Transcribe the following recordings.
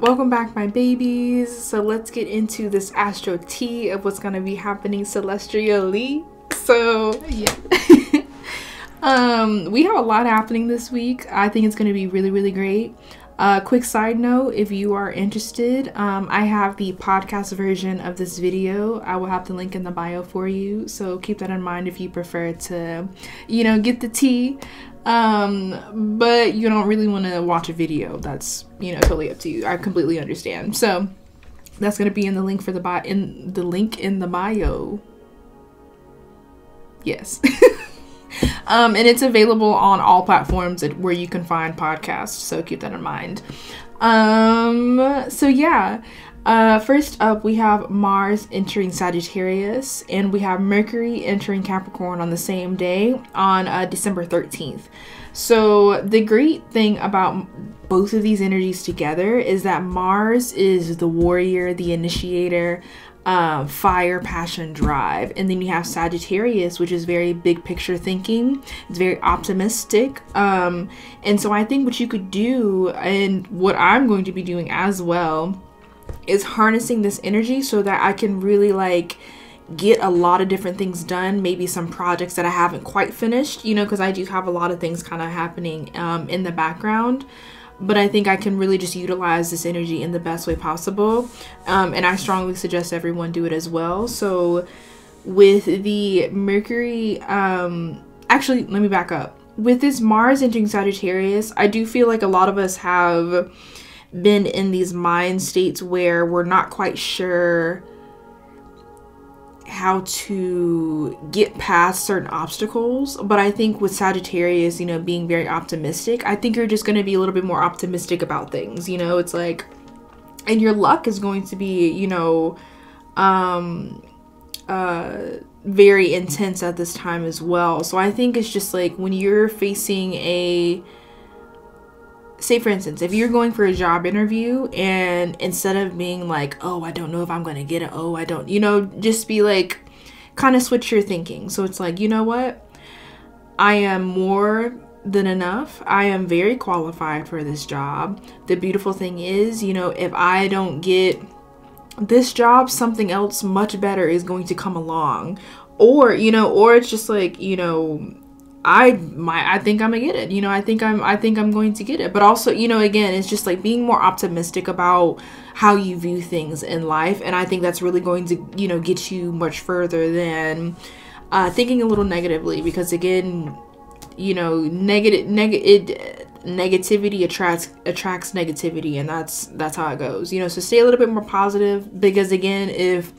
Welcome back, my babies. So let's get into this astro tea of what's gonna be happening celestially. So yeah. um, we have a lot happening this week. I think it's gonna be really, really great. Uh, quick side note if you are interested, um, I have the podcast version of this video. I will have the link in the bio for you. So keep that in mind if you prefer to, you know, get the tea um, but you don't really want to watch a video. That's you know totally up to you. I completely understand. So that's gonna be in the link for the bio in the link in the bio. Yes. um, and it's available on all platforms where you can find podcasts. So keep that in mind. Um, so yeah. Uh, first up, we have Mars entering Sagittarius, and we have Mercury entering Capricorn on the same day on uh, December 13th. So, the great thing about both of these energies together is that Mars is the warrior, the initiator, uh, fire, passion, drive. And then you have Sagittarius, which is very big picture thinking. It's very optimistic. Um, and so I think what you could do, and what I'm going to be doing as well, is harnessing this energy so that I can really like get a lot of different things done maybe some projects that i haven't quite finished you know because i do have a lot of things kind of happening um, in the background. But i think i can really just utilize this energy in the best way possible um, and i strongly suggest everyone do it as well. So with the mercury um, actually let me back up. With this mars entering sagittarius i do feel like a lot of us have been in these mind states where we're not quite sure how to get past certain obstacles. But I think with Sagittarius, you know, being very optimistic, I think you're just going to be a little bit more optimistic about things. You know, it's like, and your luck is going to be, you know, um, uh, very intense at this time as well. So I think it's just like when you're facing a say for instance if you're going for a job interview and instead of being like oh i don't know if i'm to get it. Oh i don't you know just be like kind of switch your thinking. So it's like you know what? I am more than enough. I am very qualified for this job. The beautiful thing is you know if i don't get this job something else much better is going to come along. Or you know or it's just like you know I my I think I'm gonna get it. You know, I think I'm I think I'm going to get it. But also, you know, again, it's just like being more optimistic about how you view things in life, and I think that's really going to you know get you much further than uh, thinking a little negatively. Because again, you know, negative negative negativity attracts attracts negativity, and that's that's how it goes. You know, so stay a little bit more positive because again, if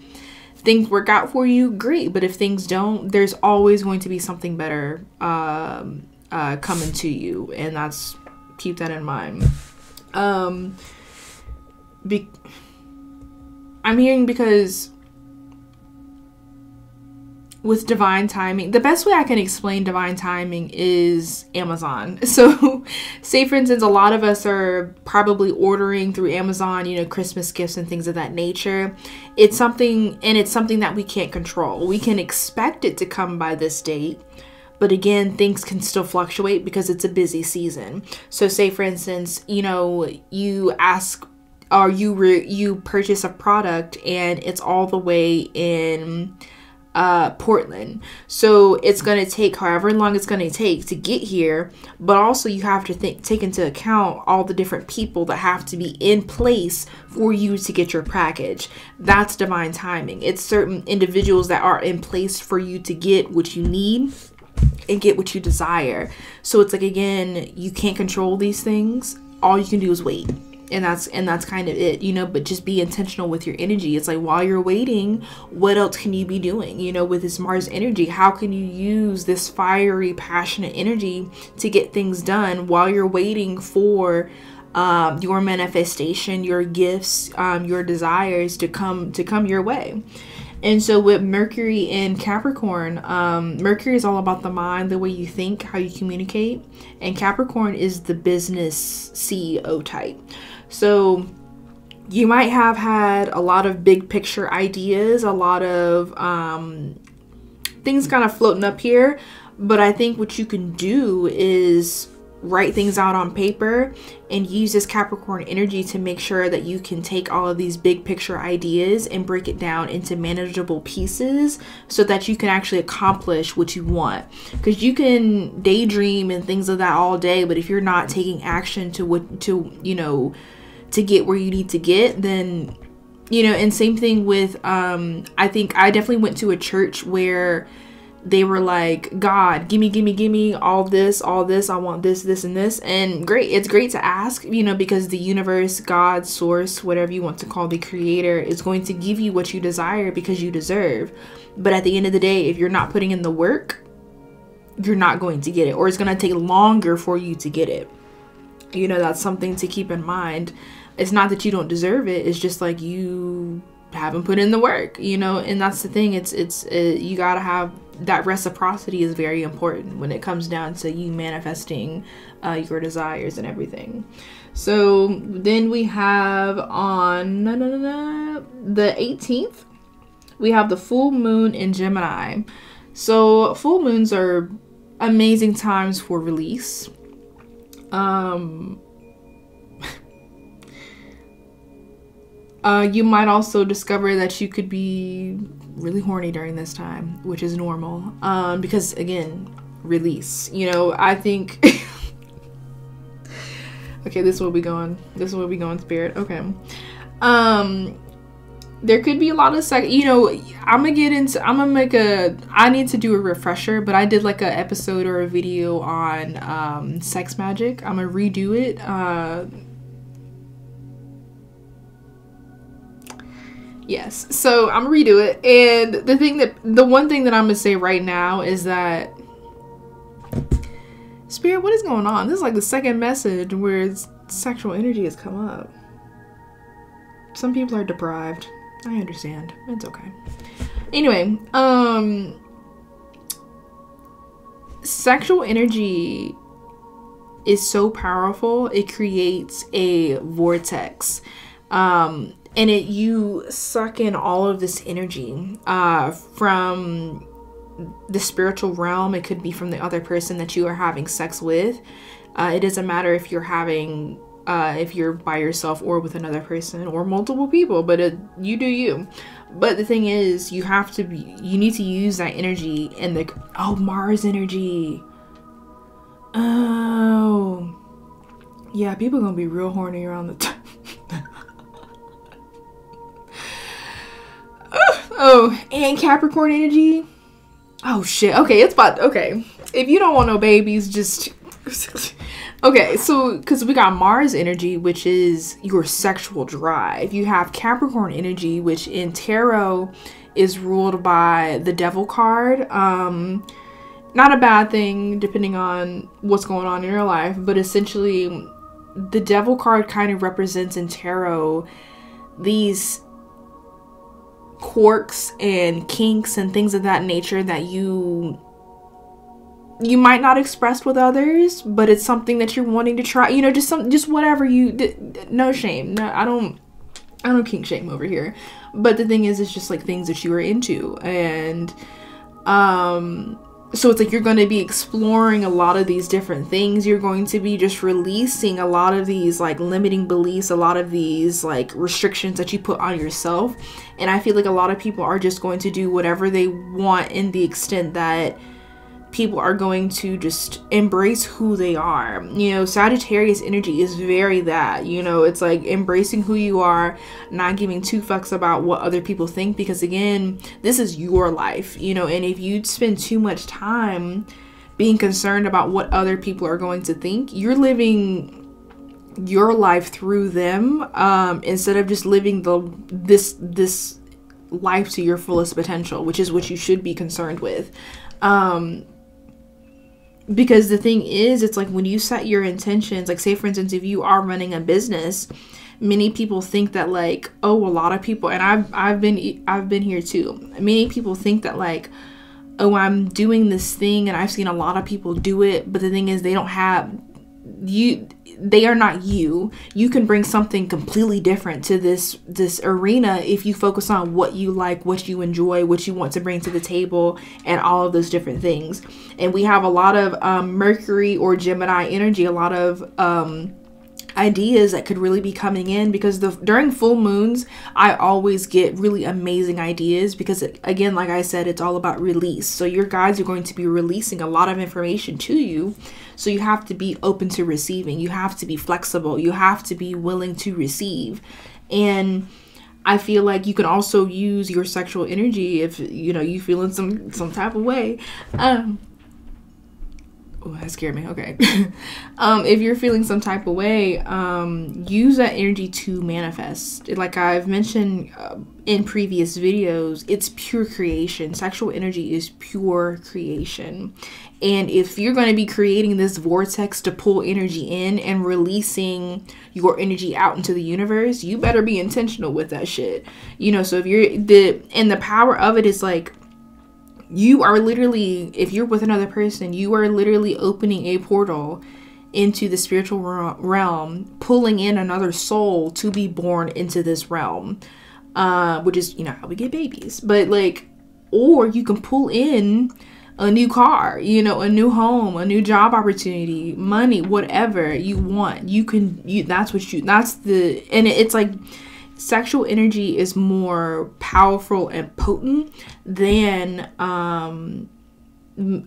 things work out for you, great. But if things don't, there's always going to be something better um, uh, coming to you, and that's keep that in mind. Um, be- I'm hearing because with divine timing, the best way I can explain divine timing is Amazon. So, say for instance, a lot of us are probably ordering through Amazon, you know, Christmas gifts and things of that nature. It's something, and it's something that we can't control. We can expect it to come by this date, but again, things can still fluctuate because it's a busy season. So, say for instance, you know, you ask or you re- you purchase a product and it's all the way in uh, Portland. So it's going to take however long it's going to take to get here, but also you have to think take into account all the different people that have to be in place for you to get your package. That's divine timing. It's certain individuals that are in place for you to get what you need and get what you desire. So it's like again, you can't control these things. All you can do is wait and that's and that's kind of it you know but just be intentional with your energy. It's like while you're waiting what else can you be doing you know with this mars energy? How can you use this fiery passionate energy to get things done while you're waiting for um, your manifestation your gifts um, your desires to come to come your way and so with Mercury in Capricorn, um, Mercury is all about the mind, the way you think, how you communicate, and Capricorn is the business CEO type. So you might have had a lot of big picture ideas, a lot of um, things kind of floating up here. But I think what you can do is write things out on paper and use this Capricorn energy to make sure that you can take all of these big picture ideas and break it down into manageable pieces so that you can actually accomplish what you want. Because you can daydream and things of that all day, but if you're not taking action to what to you know to get where you need to get, then you know, and same thing with um I think I definitely went to a church where they were like, God, gimme, gimme, gimme all this, all this. I want this, this, and this. And great, it's great to ask, you know, because the universe, God, source, whatever you want to call the creator, is going to give you what you desire because you deserve. But at the end of the day, if you're not putting in the work, you're not going to get it, or it's going to take longer for you to get it. You know, that's something to keep in mind. It's not that you don't deserve it, it's just like you haven't put in the work, you know, and that's the thing. It's, it's, you gotta have that reciprocity is very important when it comes down to you manifesting uh, your desires and everything. So then we have on the 18th, we have the full moon in Gemini. So full moons are amazing times for release. Um, uh, you might also discover that you could be really horny during this time, which is normal. Um, because again, release. You know, I think. okay, this will be going. This will be going, spirit. Okay. Um, there could be a lot of sex. You know, I'm gonna get into. I'm gonna make a. I need to do a refresher, but I did like a episode or a video on um, sex magic. I'm gonna redo it. Uh, Yes. So I'm gonna redo it. And the thing that the one thing that I'm gonna say right now is that Spirit, what is going on? This is like the second message where sexual energy has come up. Some people are deprived. I understand. It's okay. Anyway, um sexual energy is so powerful. It creates a vortex. Um and it you suck in all of this energy uh, from the spiritual realm. It could be from the other person that you are having sex with. Uh, it doesn't matter if you're having uh, if you're by yourself or with another person or multiple people but it, you do you. But the thing is you have to be you need to use that energy and the oh mars energy. Oh. Yeah people are gonna be real horny around the time Oh, and Capricorn energy. Oh shit. Okay, it's about okay. If you don't want no babies, just okay. So, because we got Mars energy, which is your sexual drive. You have Capricorn energy, which in tarot is ruled by the Devil card. Um, not a bad thing, depending on what's going on in your life, but essentially, the Devil card kind of represents in tarot these quirks and kinks and things of that nature that you you might not express with others but it's something that you're wanting to try you know just some just whatever you no shame no i don't i don't kink shame over here. But the thing is it's just like things that you are into and um so it's like you're going to be exploring a lot of these different things. You're going to be just releasing a lot of these like limiting beliefs a lot of these like restrictions that you put on yourself and i feel like a lot of people are just going to do whatever they want in the extent that people are going to just embrace who they are. You know, Sagittarius energy is very that. You know, it's like embracing who you are, not giving two fucks about what other people think because again, this is your life, you know, and if you spend too much time being concerned about what other people are going to think, you're living your life through them um instead of just living the this this life to your fullest potential, which is what you should be concerned with. Um because the thing is it's like when you set your intentions like say for instance if you are running a business many people think that like oh a lot of people and I've I've been I've been here too many people think that like oh I'm doing this thing and I've seen a lot of people do it but the thing is they don't have you they are not you. You can bring something completely different to this this arena if you focus on what you like what you enjoy what you want to bring to the table and all of those different things. And we have a lot of um, mercury or gemini energy a lot of um, ideas that could really be coming in because the during full moons I always get really amazing ideas because it, again like I said it's all about release. So your guides are going to be releasing a lot of information to you. So you have to be open to receiving. You have to be flexible. You have to be willing to receive. And I feel like you can also use your sexual energy if you know you feel in some some type of way. Um oh that scared me. Okay. Um if you're feeling some type of way um use that energy to manifest. Like i've mentioned uh, in previous videos it's pure creation. Sexual energy is pure creation. And if you're going to be creating this vortex to pull energy in and releasing your energy out into the universe you better be intentional with that shit. You know so if you're the and the power of it is like you are literally if you're with another person you are literally opening a portal into the spiritual realm pulling in another soul to be born into this realm uh which is you know how we get babies. But like or you can pull in a new car you know a new home a new job opportunity money whatever you want. You can you that's what you that's the and it's like sexual energy is more powerful and potent than um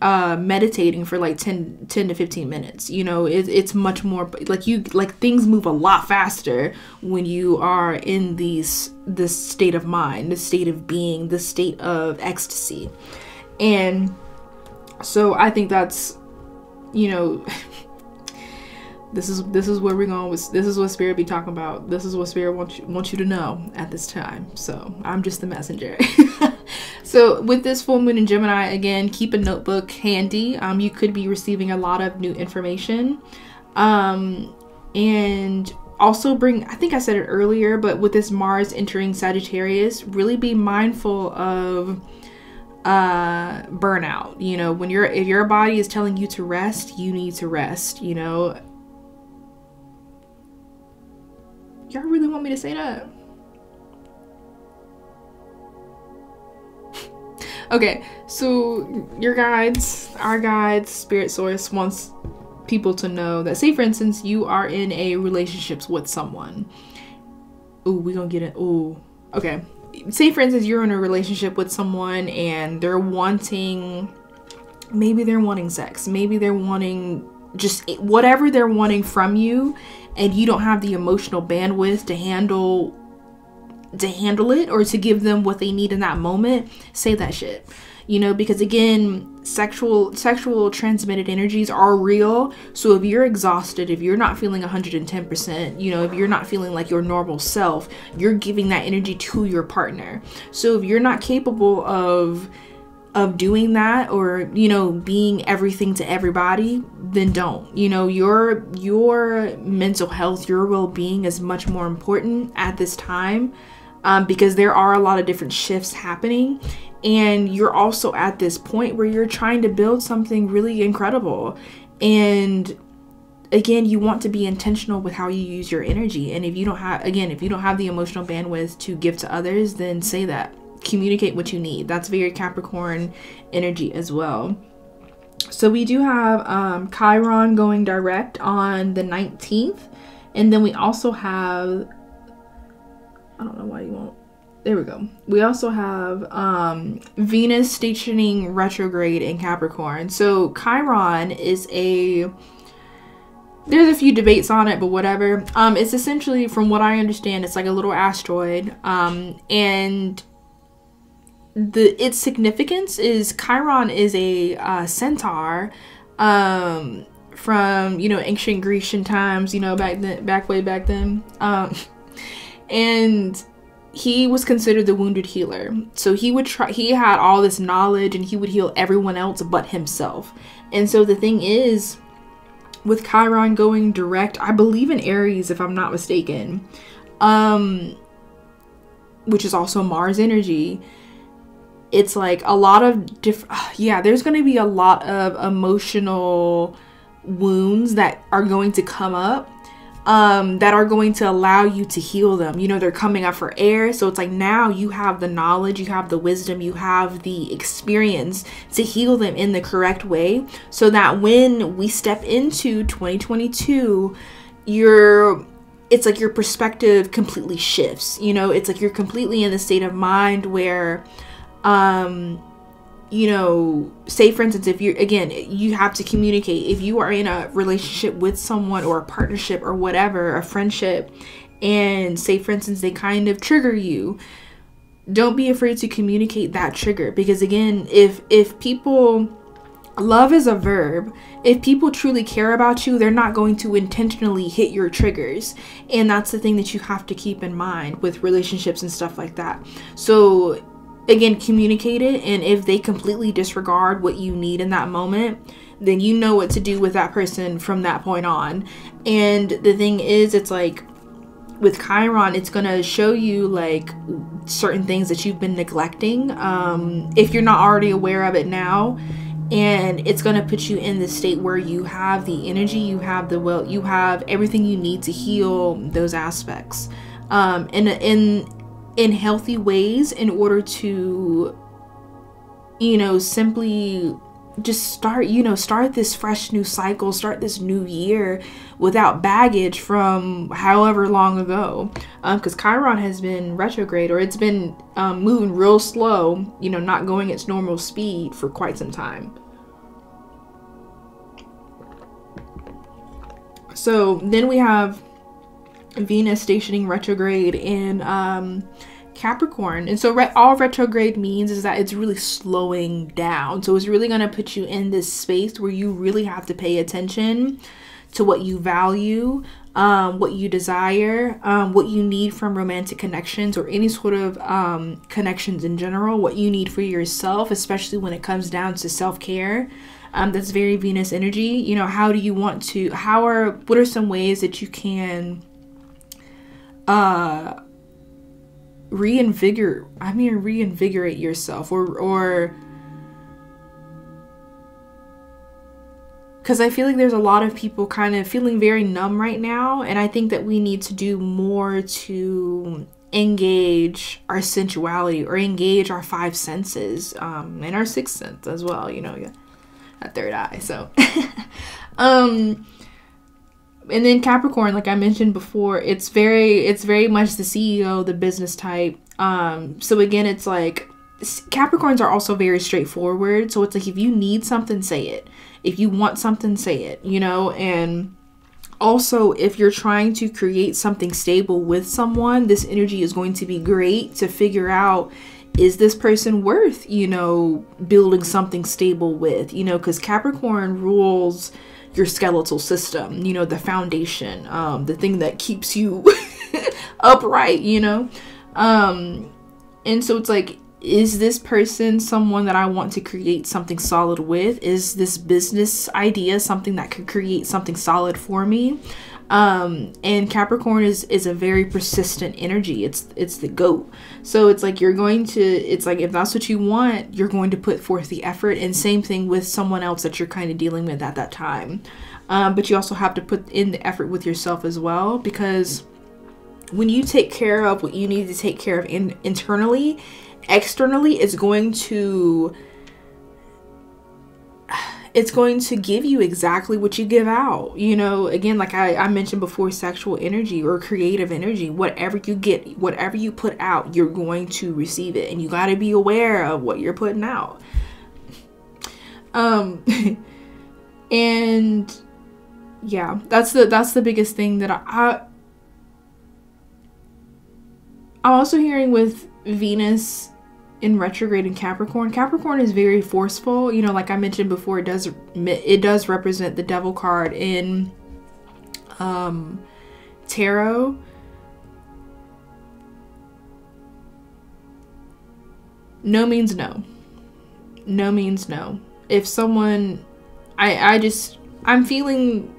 uh meditating for like 10 10 to 15 minutes you know? It, it's much more like you like things move a lot faster when you are in these this state of mind this state of being this state of ecstasy. And so i think that's you know this is this is where we're going with this is what spirit be talking about. This is what spirit wants you, wants you to know at this time. So i'm just the messenger. So with this full moon in gemini again keep a notebook handy. Um, you could be receiving a lot of new information. Um, and also bring i think i said it earlier but with this mars entering sagittarius really be mindful of uh burnout. You know when your if your body is telling you to rest you need to rest you know Y'all really want me to say that? okay, so your guides, our guides, Spirit Source wants people to know that, say for instance, you are in a relationships with someone. Ooh, we gonna get it. Ooh, okay. Say for instance, you're in a relationship with someone and they're wanting, maybe they're wanting sex, maybe they're wanting just whatever they're wanting from you and you don't have the emotional bandwidth to handle to handle it or to give them what they need in that moment say that shit. You know because again sexual sexual transmitted energies are real. So if you're exhausted if you're not feeling 110% you know if you're not feeling like your normal self you're giving that energy to your partner. So if you're not capable of of doing that or you know being everything to everybody then don't. You know your your mental health your well-being is much more important at this time um, because there are a lot of different shifts happening. And you're also at this point where you're trying to build something really incredible. And again you want to be intentional with how you use your energy. And if you don't have again if you don't have the emotional bandwidth to give to others then say that communicate what you need. That's very Capricorn energy as well. So we do have um, Chiron going direct on the 19th. And then we also have, I don't know why you won't. There we go. We also have um, Venus stationing retrograde in Capricorn. So Chiron is a there's a few debates on it, but whatever. Um, it's essentially, from what I understand, it's like a little asteroid. Um, and the its significance is Chiron is a uh, centaur um, from you know ancient Grecian times, you know back then, back way back then, um, and he was considered the wounded healer. So he would try. He had all this knowledge, and he would heal everyone else but himself. And so the thing is, with Chiron going direct, I believe in Aries, if I'm not mistaken, um, which is also Mars energy it's like a lot of different yeah there's going to be a lot of emotional wounds that are going to come up um, that are going to allow you to heal them. You know, they're coming up for air. So it's like now you have the knowledge, you have the wisdom, you have the experience to heal them in the correct way so that when we step into 2022, you're it's like your perspective completely shifts. You know, it's like you're completely in the state of mind where um you know, say for instance, if you're again, you have to communicate. If you are in a relationship with someone or a partnership or whatever, a friendship, and say for instance, they kind of trigger you, don't be afraid to communicate that trigger because again, if if people love is a verb. If people truly care about you, they're not going to intentionally hit your triggers. And that's the thing that you have to keep in mind with relationships and stuff like that. So again communicate it and if they completely disregard what you need in that moment then you know what to do with that person from that point on. And the thing is it's like with chiron it's going to show you like certain things that you've been neglecting um, if you're not already aware of it now. And it's going to put you in the state where you have the energy you have the will you have everything you need to heal those aspects. Um, and in in healthy ways in order to you know simply just start you know start this fresh new cycle start this new year without baggage from however long ago. Because um, chiron has been retrograde or it's been um, moving real slow you know not going its normal speed for quite some time. So then we have Venus stationing retrograde in um, Capricorn. And so re- all retrograde means is that it's really slowing down. So it's really going to put you in this space where you really have to pay attention to what you value, um, what you desire, um, what you need from romantic connections or any sort of um, connections in general, what you need for yourself, especially when it comes down to self care. Um, that's very Venus energy. You know, how do you want to, how are, what are some ways that you can uh reinvigorate I mean reinvigorate yourself or or because I feel like there's a lot of people kind of feeling very numb right now, and I think that we need to do more to engage our sensuality or engage our five senses um, and our sixth sense as well. You know, yeah, that third eye. So, um, and then Capricorn, like I mentioned before, it's very it's very much the CEO, the business type. Um, so again, it's like Capricorns are also very straightforward. So it's like if you need something, say it. If you want something, say it. You know, and also if you're trying to create something stable with someone, this energy is going to be great to figure out is this person worth, you know, building something stable with, you know, because Capricorn rules your skeletal system, you know, the foundation, um, the thing that keeps you upright, you know? Um, and so it's like, is this person someone that I want to create something solid with? Is this business idea something that could create something solid for me? Um, and Capricorn is is a very persistent energy. It's it's the goat. So it's like you're going to it's like if that's what you want, you're going to put forth the effort. And same thing with someone else that you're kind of dealing with at that time. Um, but you also have to put in the effort with yourself as well because when you take care of what you need to take care of in, internally, externally, it's going to it's going to give you exactly what you give out. You know, again, like I, I mentioned before, sexual energy or creative energy, whatever you get, whatever you put out, you're going to receive it. And you got to be aware of what you're putting out. Um, and yeah, that's the, that's the biggest thing that I, I I'm also hearing with Venus in retrograde in Capricorn. Capricorn is very forceful. You know, like I mentioned before, it does it does represent the Devil card in um, tarot. No means no. No means no. If someone, I I just I'm feeling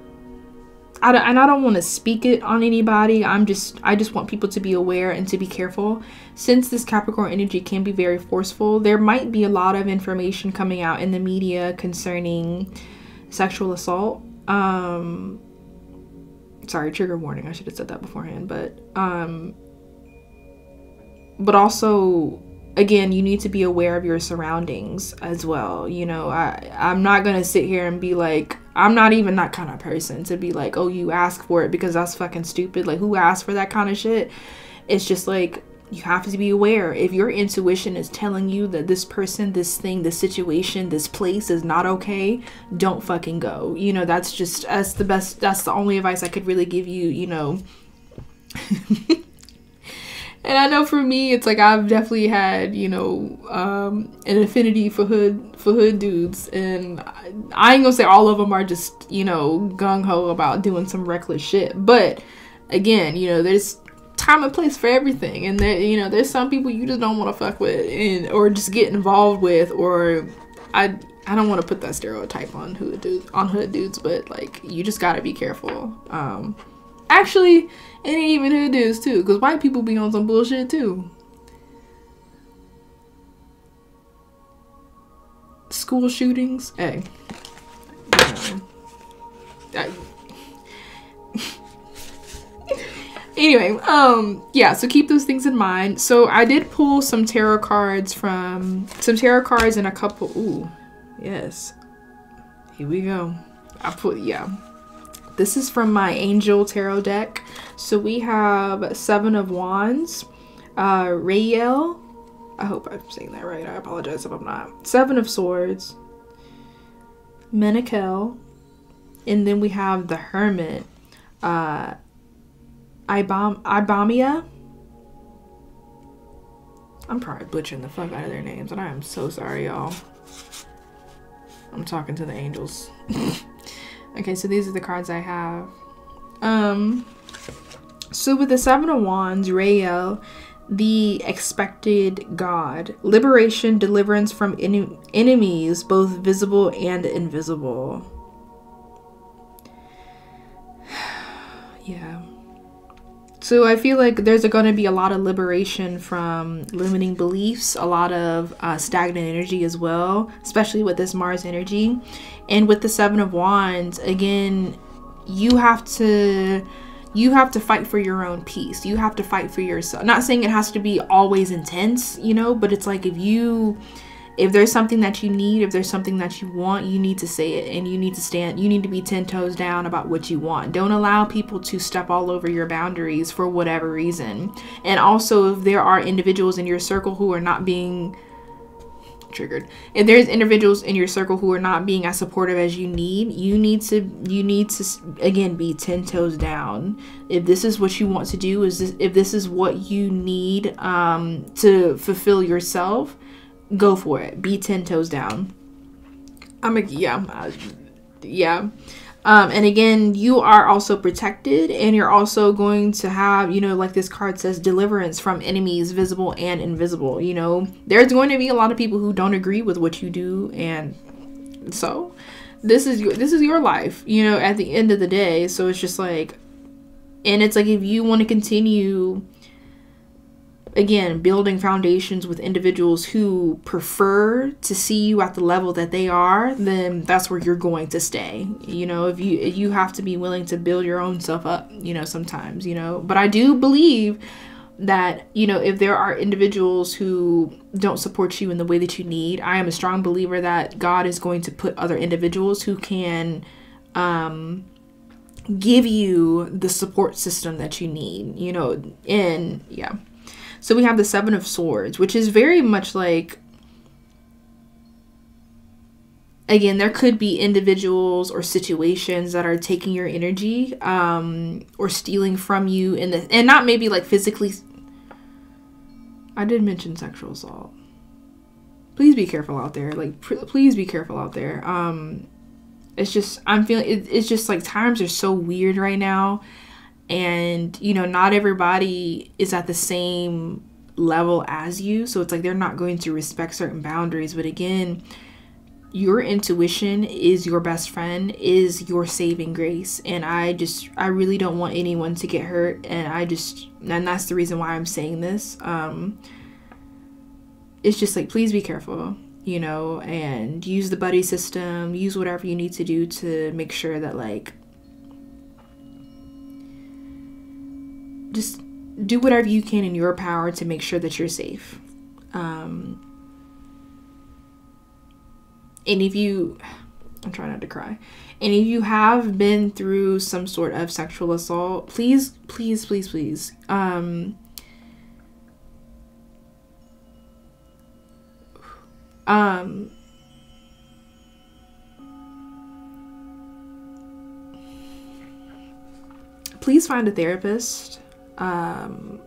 I don't, and I don't want to speak it on anybody. I'm just I just want people to be aware and to be careful. Since this Capricorn energy can be very forceful, there might be a lot of information coming out in the media concerning sexual assault. Um sorry, trigger warning. I should have said that beforehand, but um but also again you need to be aware of your surroundings as well. You know i i'm not gonna sit here and be like i'm not even that kind of person to be like oh you ask for it because that's fucking stupid. Like who asked for that kind of shit? It's just like you have to be aware. If your intuition is telling you that this person this thing this situation this place is not okay don't fucking go. You know that's just that's the best that's the only advice i could really give you you know and I know for me, it's like I've definitely had you know um, an affinity for hood for hood dudes, and I, ain't gonna say all of them are just you know gung ho about doing some reckless shit. But again, you know, there's time and place for everything, and there you know there's some people you just don't want to fuck with, and or just get involved with, or I I don't want to put that stereotype on hood dudes on hood dudes, but like you just gotta be careful. Um, actually it ain't even hood dudes too, because white people be on some bullshit too. School shootings, hey. anyway, um, yeah, so keep those things in mind. So I did pull some tarot cards from some tarot cards and a couple. Ooh, yes. Here we go. I put yeah. This is from my Angel Tarot deck. So we have Seven of Wands, uh, Rael. I hope I'm saying that right. I apologize if I'm not. Seven of Swords, Menekel, and then we have the Hermit, uh, Ibam Ibamia. I'm probably butchering the fuck out of their names, and I am so sorry, y'all. I'm talking to the angels. Okay, so these are the cards I have. Um, so with the Seven of Wands, Rael, the expected God, liberation, deliverance from en enemies, both visible and invisible. yeah. So I feel like there's going to be a lot of liberation from limiting beliefs, a lot of uh, stagnant energy as well, especially with this Mars energy. And with the Seven of Wands, again, you have to you have to fight for your own peace. You have to fight for yourself. Not saying it has to be always intense, you know, but it's like if you if there's something that you need, if there's something that you want, you need to say it and you need to stand, you need to be 10 toes down about what you want. Don't allow people to step all over your boundaries for whatever reason. And also, if there are individuals in your circle who are not being triggered if there's individuals in your circle who are not being as supportive as you need you need to you need to again be 10 toes down if this is what you want to do is this, if this is what you need um, to fulfill yourself go for it. Be 10 toes down. I'm like, yeah, uh, yeah. Um, and again, you are also protected, and you're also going to have, you know, like this card says, deliverance from enemies, visible and invisible. You know, there's going to be a lot of people who don't agree with what you do, and so this is your this is your life. You know, at the end of the day, so it's just like, and it's like if you want to continue again, building foundations with individuals who prefer to see you at the level that they are, then that's where you're going to stay. You know, if you you have to be willing to build your own stuff up, you know, sometimes, you know. But I do believe that, you know, if there are individuals who don't support you in the way that you need, I am a strong believer that God is going to put other individuals who can um give you the support system that you need, you know, and yeah. So we have the Seven of Swords, which is very much like again there could be individuals or situations that are taking your energy um or stealing from you in the and not maybe like physically i did mention sexual assault. Please be careful out there like please be careful out there. Um it's just i'm feeling it, it's just like times are so weird right now and you know not everybody is at the same level as you. So it's like they're not going to respect certain boundaries. But again your intuition is your best friend is your saving grace. And i just i really don't want anyone to get hurt. And i just and that's the reason why i'm saying this. Um it's just like please be careful you know and use the buddy system use whatever you need to do to make sure that like just do whatever you can in your power to make sure that you're safe. Um, and if you, I'm trying not to cry. And if you have been through some sort of sexual assault, please, please, please, please, um, um, please find a therapist um,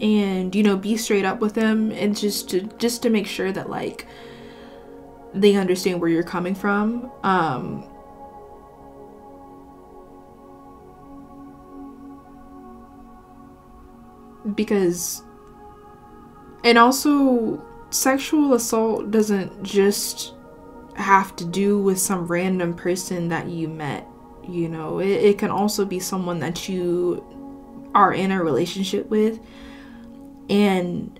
and you know be straight up with them and just to just to make sure that like they understand where you're coming from. Um, because and also sexual assault doesn't just have to do with some random person that you met you know it, it can also be someone that you are in a relationship with. And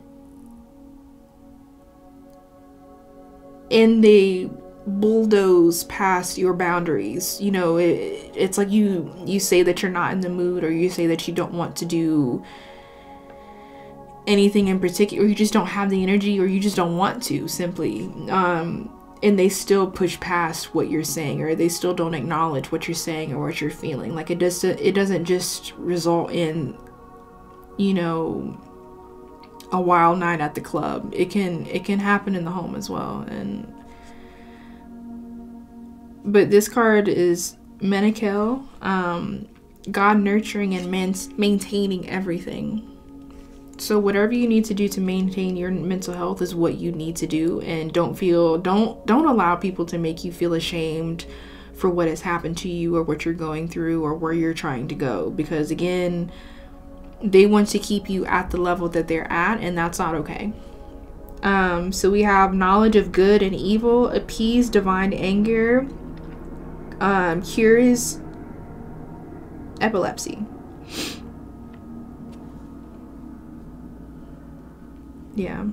and they bulldoze past your boundaries. You know it, it's like you you say that you're not in the mood or you say that you don't want to do anything in particular you just don't have the energy or you just don't want to simply. Um and they still push past what you're saying or they still don't acknowledge what you're saying or what you're feeling. Like it does it doesn't just result in you know a wild night at the club. It can it can happen in the home as well and but this card is Menekel, um, God nurturing and man- maintaining everything so whatever you need to do to maintain your mental health is what you need to do and don't feel don't don't allow people to make you feel ashamed for what has happened to you or what you're going through or where you're trying to go. Because again they want to keep you at the level that they're at and that's not okay. Um, so we have knowledge of good and evil appease divine anger um, cures epilepsy Yeah.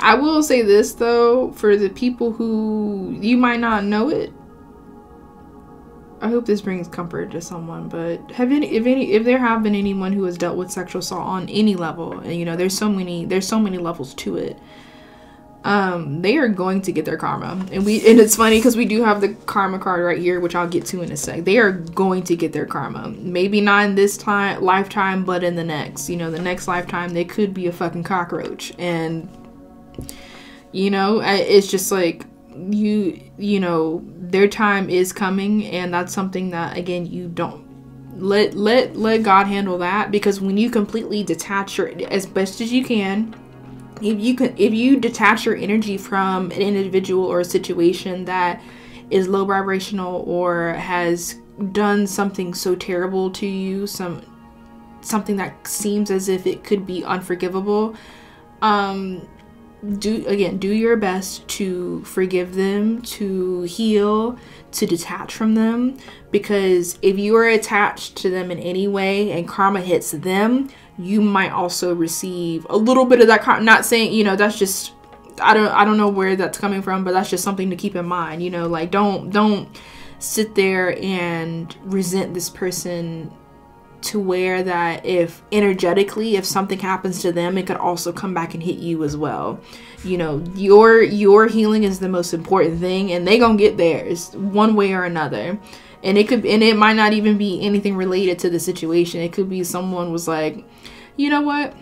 I will say this though, for the people who you might not know it. I hope this brings comfort to someone, but have any if any if there have been anyone who has dealt with sexual assault on any level, and you know, there's so many there's so many levels to it um, they are going to get their karma. And we and it's funny because we do have the karma card right here, which I'll get to in a sec. They are going to get their karma. Maybe not in this time lifetime, but in the next. You know, the next lifetime they could be a fucking cockroach. And you know, it's just like you you know, their time is coming and that's something that again you don't let let let God handle that because when you completely detach your as best as you can if you can if you detach your energy from an individual or a situation that is low vibrational or has done something so terrible to you some something that seems as if it could be unforgivable um do again do your best to forgive them to heal to detach from them because if you are attached to them in any way and karma hits them you might also receive a little bit of that not saying you know that's just i don't i don't know where that's coming from but that's just something to keep in mind you know like don't don't sit there and resent this person to where that if energetically if something happens to them it could also come back and hit you as well. You know your your healing is the most important thing and they gonna get theirs one way or another and it could and it might not even be anything related to the situation. It could be someone was like you know what?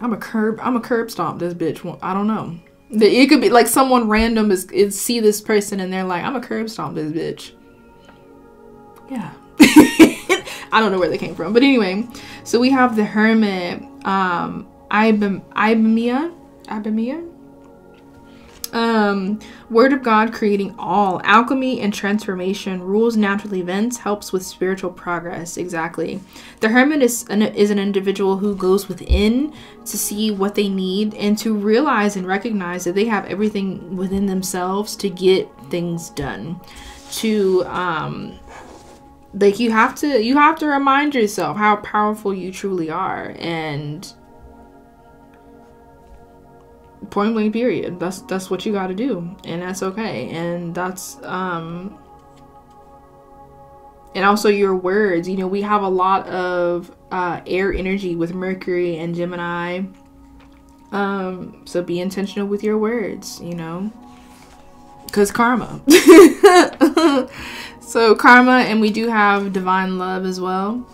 I'm a curb i'm a curb stomp this bitch. I don't know. It could be like someone random is, is see this person and they're like i'm a curb stomp this bitch. Yeah. I don't know where they came from. But anyway, so we have the hermit, um, Ibam, Ibamia, Ibamia, um, Word of God creating all. Alchemy and transformation. Rules natural events. Helps with spiritual progress. Exactly. The hermit is an, is an individual who goes within to see what they need and to realize and recognize that they have everything within themselves to get things done. To um, like you have to you have to remind yourself how powerful you truly are and point blank period that's that's what you got to do and that's okay and that's um and also your words. You know, we have a lot of uh, air energy with Mercury and Gemini. Um, so be intentional with your words, you know, because karma. so, karma, and we do have divine love as well.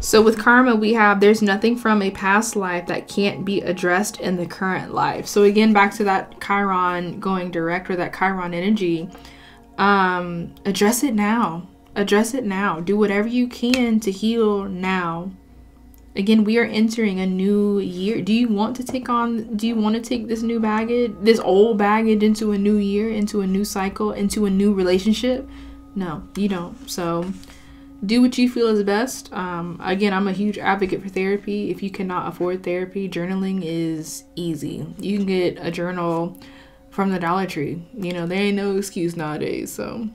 So, with karma, we have there's nothing from a past life that can't be addressed in the current life. So, again, back to that Chiron going direct or that Chiron energy, um, address it now Address it now. Do whatever you can to heal now. Again, we are entering a new year. Do you want to take on, do you want to take this new baggage, this old baggage into a new year, into a new cycle, into a new relationship? No, you don't. So, do what you feel is best. Um, again, I'm a huge advocate for therapy. If you cannot afford therapy, journaling is easy. You can get a journal from the Dollar Tree. You know, there ain't no excuse nowadays. So,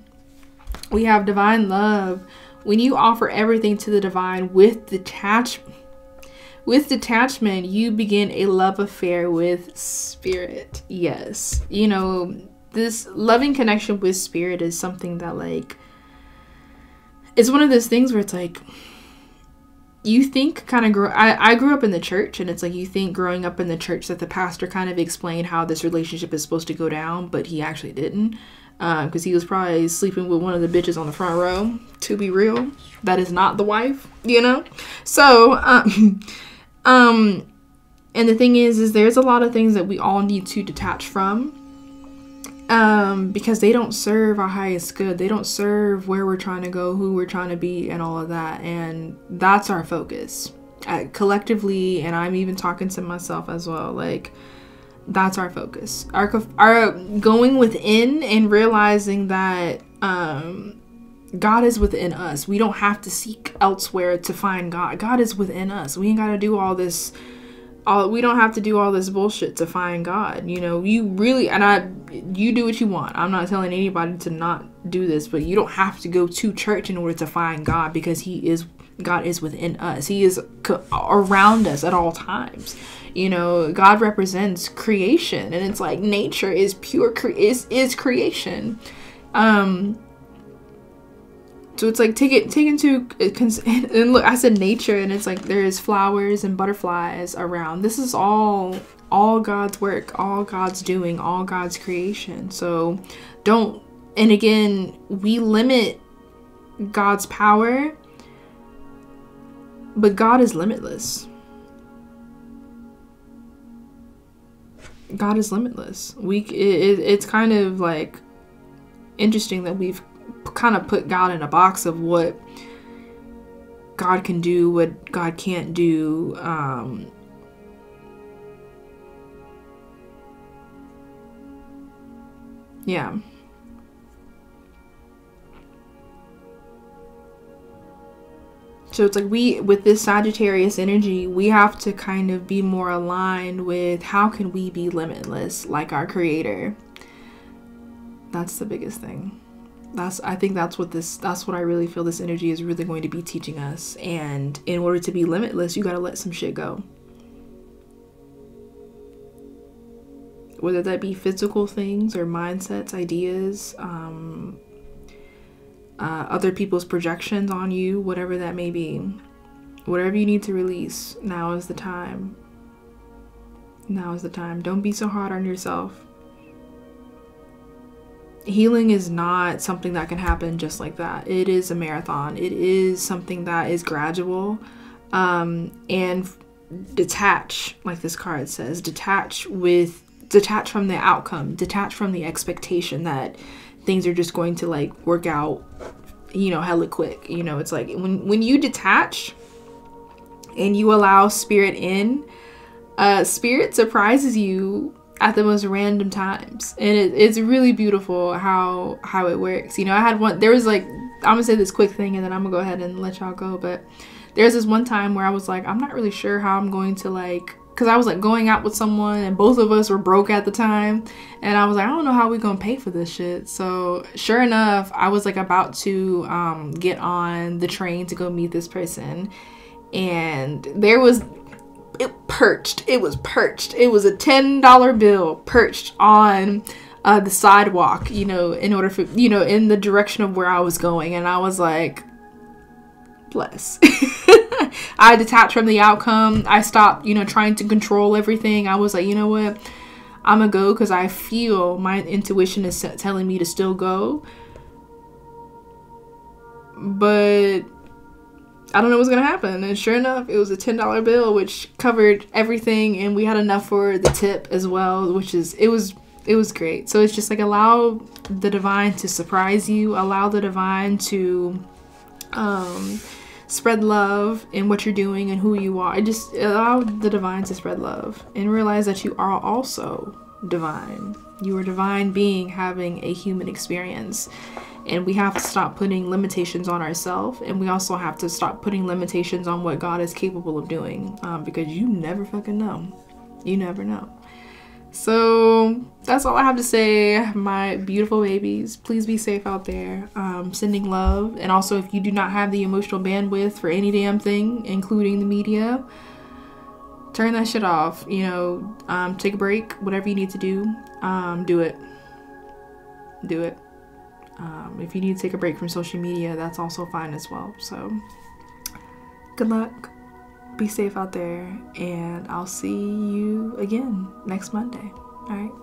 we have divine love. When you offer everything to the divine with detachment, with detachment, you begin a love affair with spirit. Yes. You know, this loving connection with spirit is something that like it's one of those things where it's like you think kind of grow I, I grew up in the church and it's like you think growing up in the church that the pastor kind of explained how this relationship is supposed to go down but he actually didn't because uh, he was probably sleeping with one of the bitches on the front row. To be real, that is not the wife, you know. So, um, um, and the thing is, is there's a lot of things that we all need to detach from, um, because they don't serve our highest good. They don't serve where we're trying to go, who we're trying to be, and all of that. And that's our focus, uh, collectively. And I'm even talking to myself as well, like that's our focus. Our our going within and realizing that um, God is within us. We don't have to seek elsewhere to find God. God is within us. We ain't got to do all this all we don't have to do all this bullshit to find God. You know, you really and I you do what you want. I'm not telling anybody to not do this, but you don't have to go to church in order to find God because he is God is within us. He is around us at all times you know god represents creation and it's like nature is pure cre- is is creation um so it's like take it take into uh, and look i said nature and it's like there's flowers and butterflies around. This is all all god's work all god's doing all god's creation. So don't and again we limit god's power but god is limitless. God is limitless. We it, it's kind of like interesting that we've kind of put God in a box of what God can do, what God can't do. Um, yeah. So it's like we, with this Sagittarius energy, we have to kind of be more aligned with how can we be limitless like our creator. That's the biggest thing. That's I think that's what this that's what I really feel this energy is really going to be teaching us. And in order to be limitless, you got to let some shit go. Whether that be physical things or mindsets, ideas, um, uh, other people's projections on you, whatever that may be. Whatever you need to release, now is the time. Now is the time. Don't be so hard on yourself. Healing is not something that can happen just like that. It is a marathon. It is something that is gradual um, and detach, like this card says, detach with detach from the outcome, detach from the expectation that things are just going to like work out you know hella quick you know it's like when when you detach and you allow spirit in uh spirit surprises you at the most random times and it, it's really beautiful how how it works you know i had one there was like i'm gonna say this quick thing and then i'm gonna go ahead and let y'all go but there's this one time where i was like i'm not really sure how i'm going to like because I was like going out with someone and both of us were broke at the time. And I was like, I don't know how we gonna pay for this shit. So sure enough, I was like about to um, get on the train to go meet this person. And there was it perched. It was perched. It was a $10 bill perched on uh, the sidewalk, you know, in order for, you know, in the direction of where I was going. And I was like, bless. I detached from the outcome. I stopped, you know, trying to control everything. I was like, you know what? I'm gonna go because I feel my intuition is telling me to still go. But I don't know what's gonna happen. And sure enough, it was a ten dollar bill, which covered everything, and we had enough for the tip as well, which is it was it was great. So it's just like allow the divine to surprise you, allow the divine to um, spread love in what you're doing and who you are. Just allow the divine to spread love and realize that you are also divine. You are divine being having a human experience and we have to stop putting limitations on ourselves and we also have to stop putting limitations on what god is capable of doing um, because you never fucking know. You never know. So that's all i have to say my beautiful babies. Please be safe out there. Um, sending love. And also if you do not have the emotional bandwidth for any damn thing including the media turn that shit off. You know um, take a break. Whatever you need to do um, do it. Do it um, if you need to take a break from social media, that's also fine as well. So, good luck. Be safe out there, and I'll see you again next Monday. All right.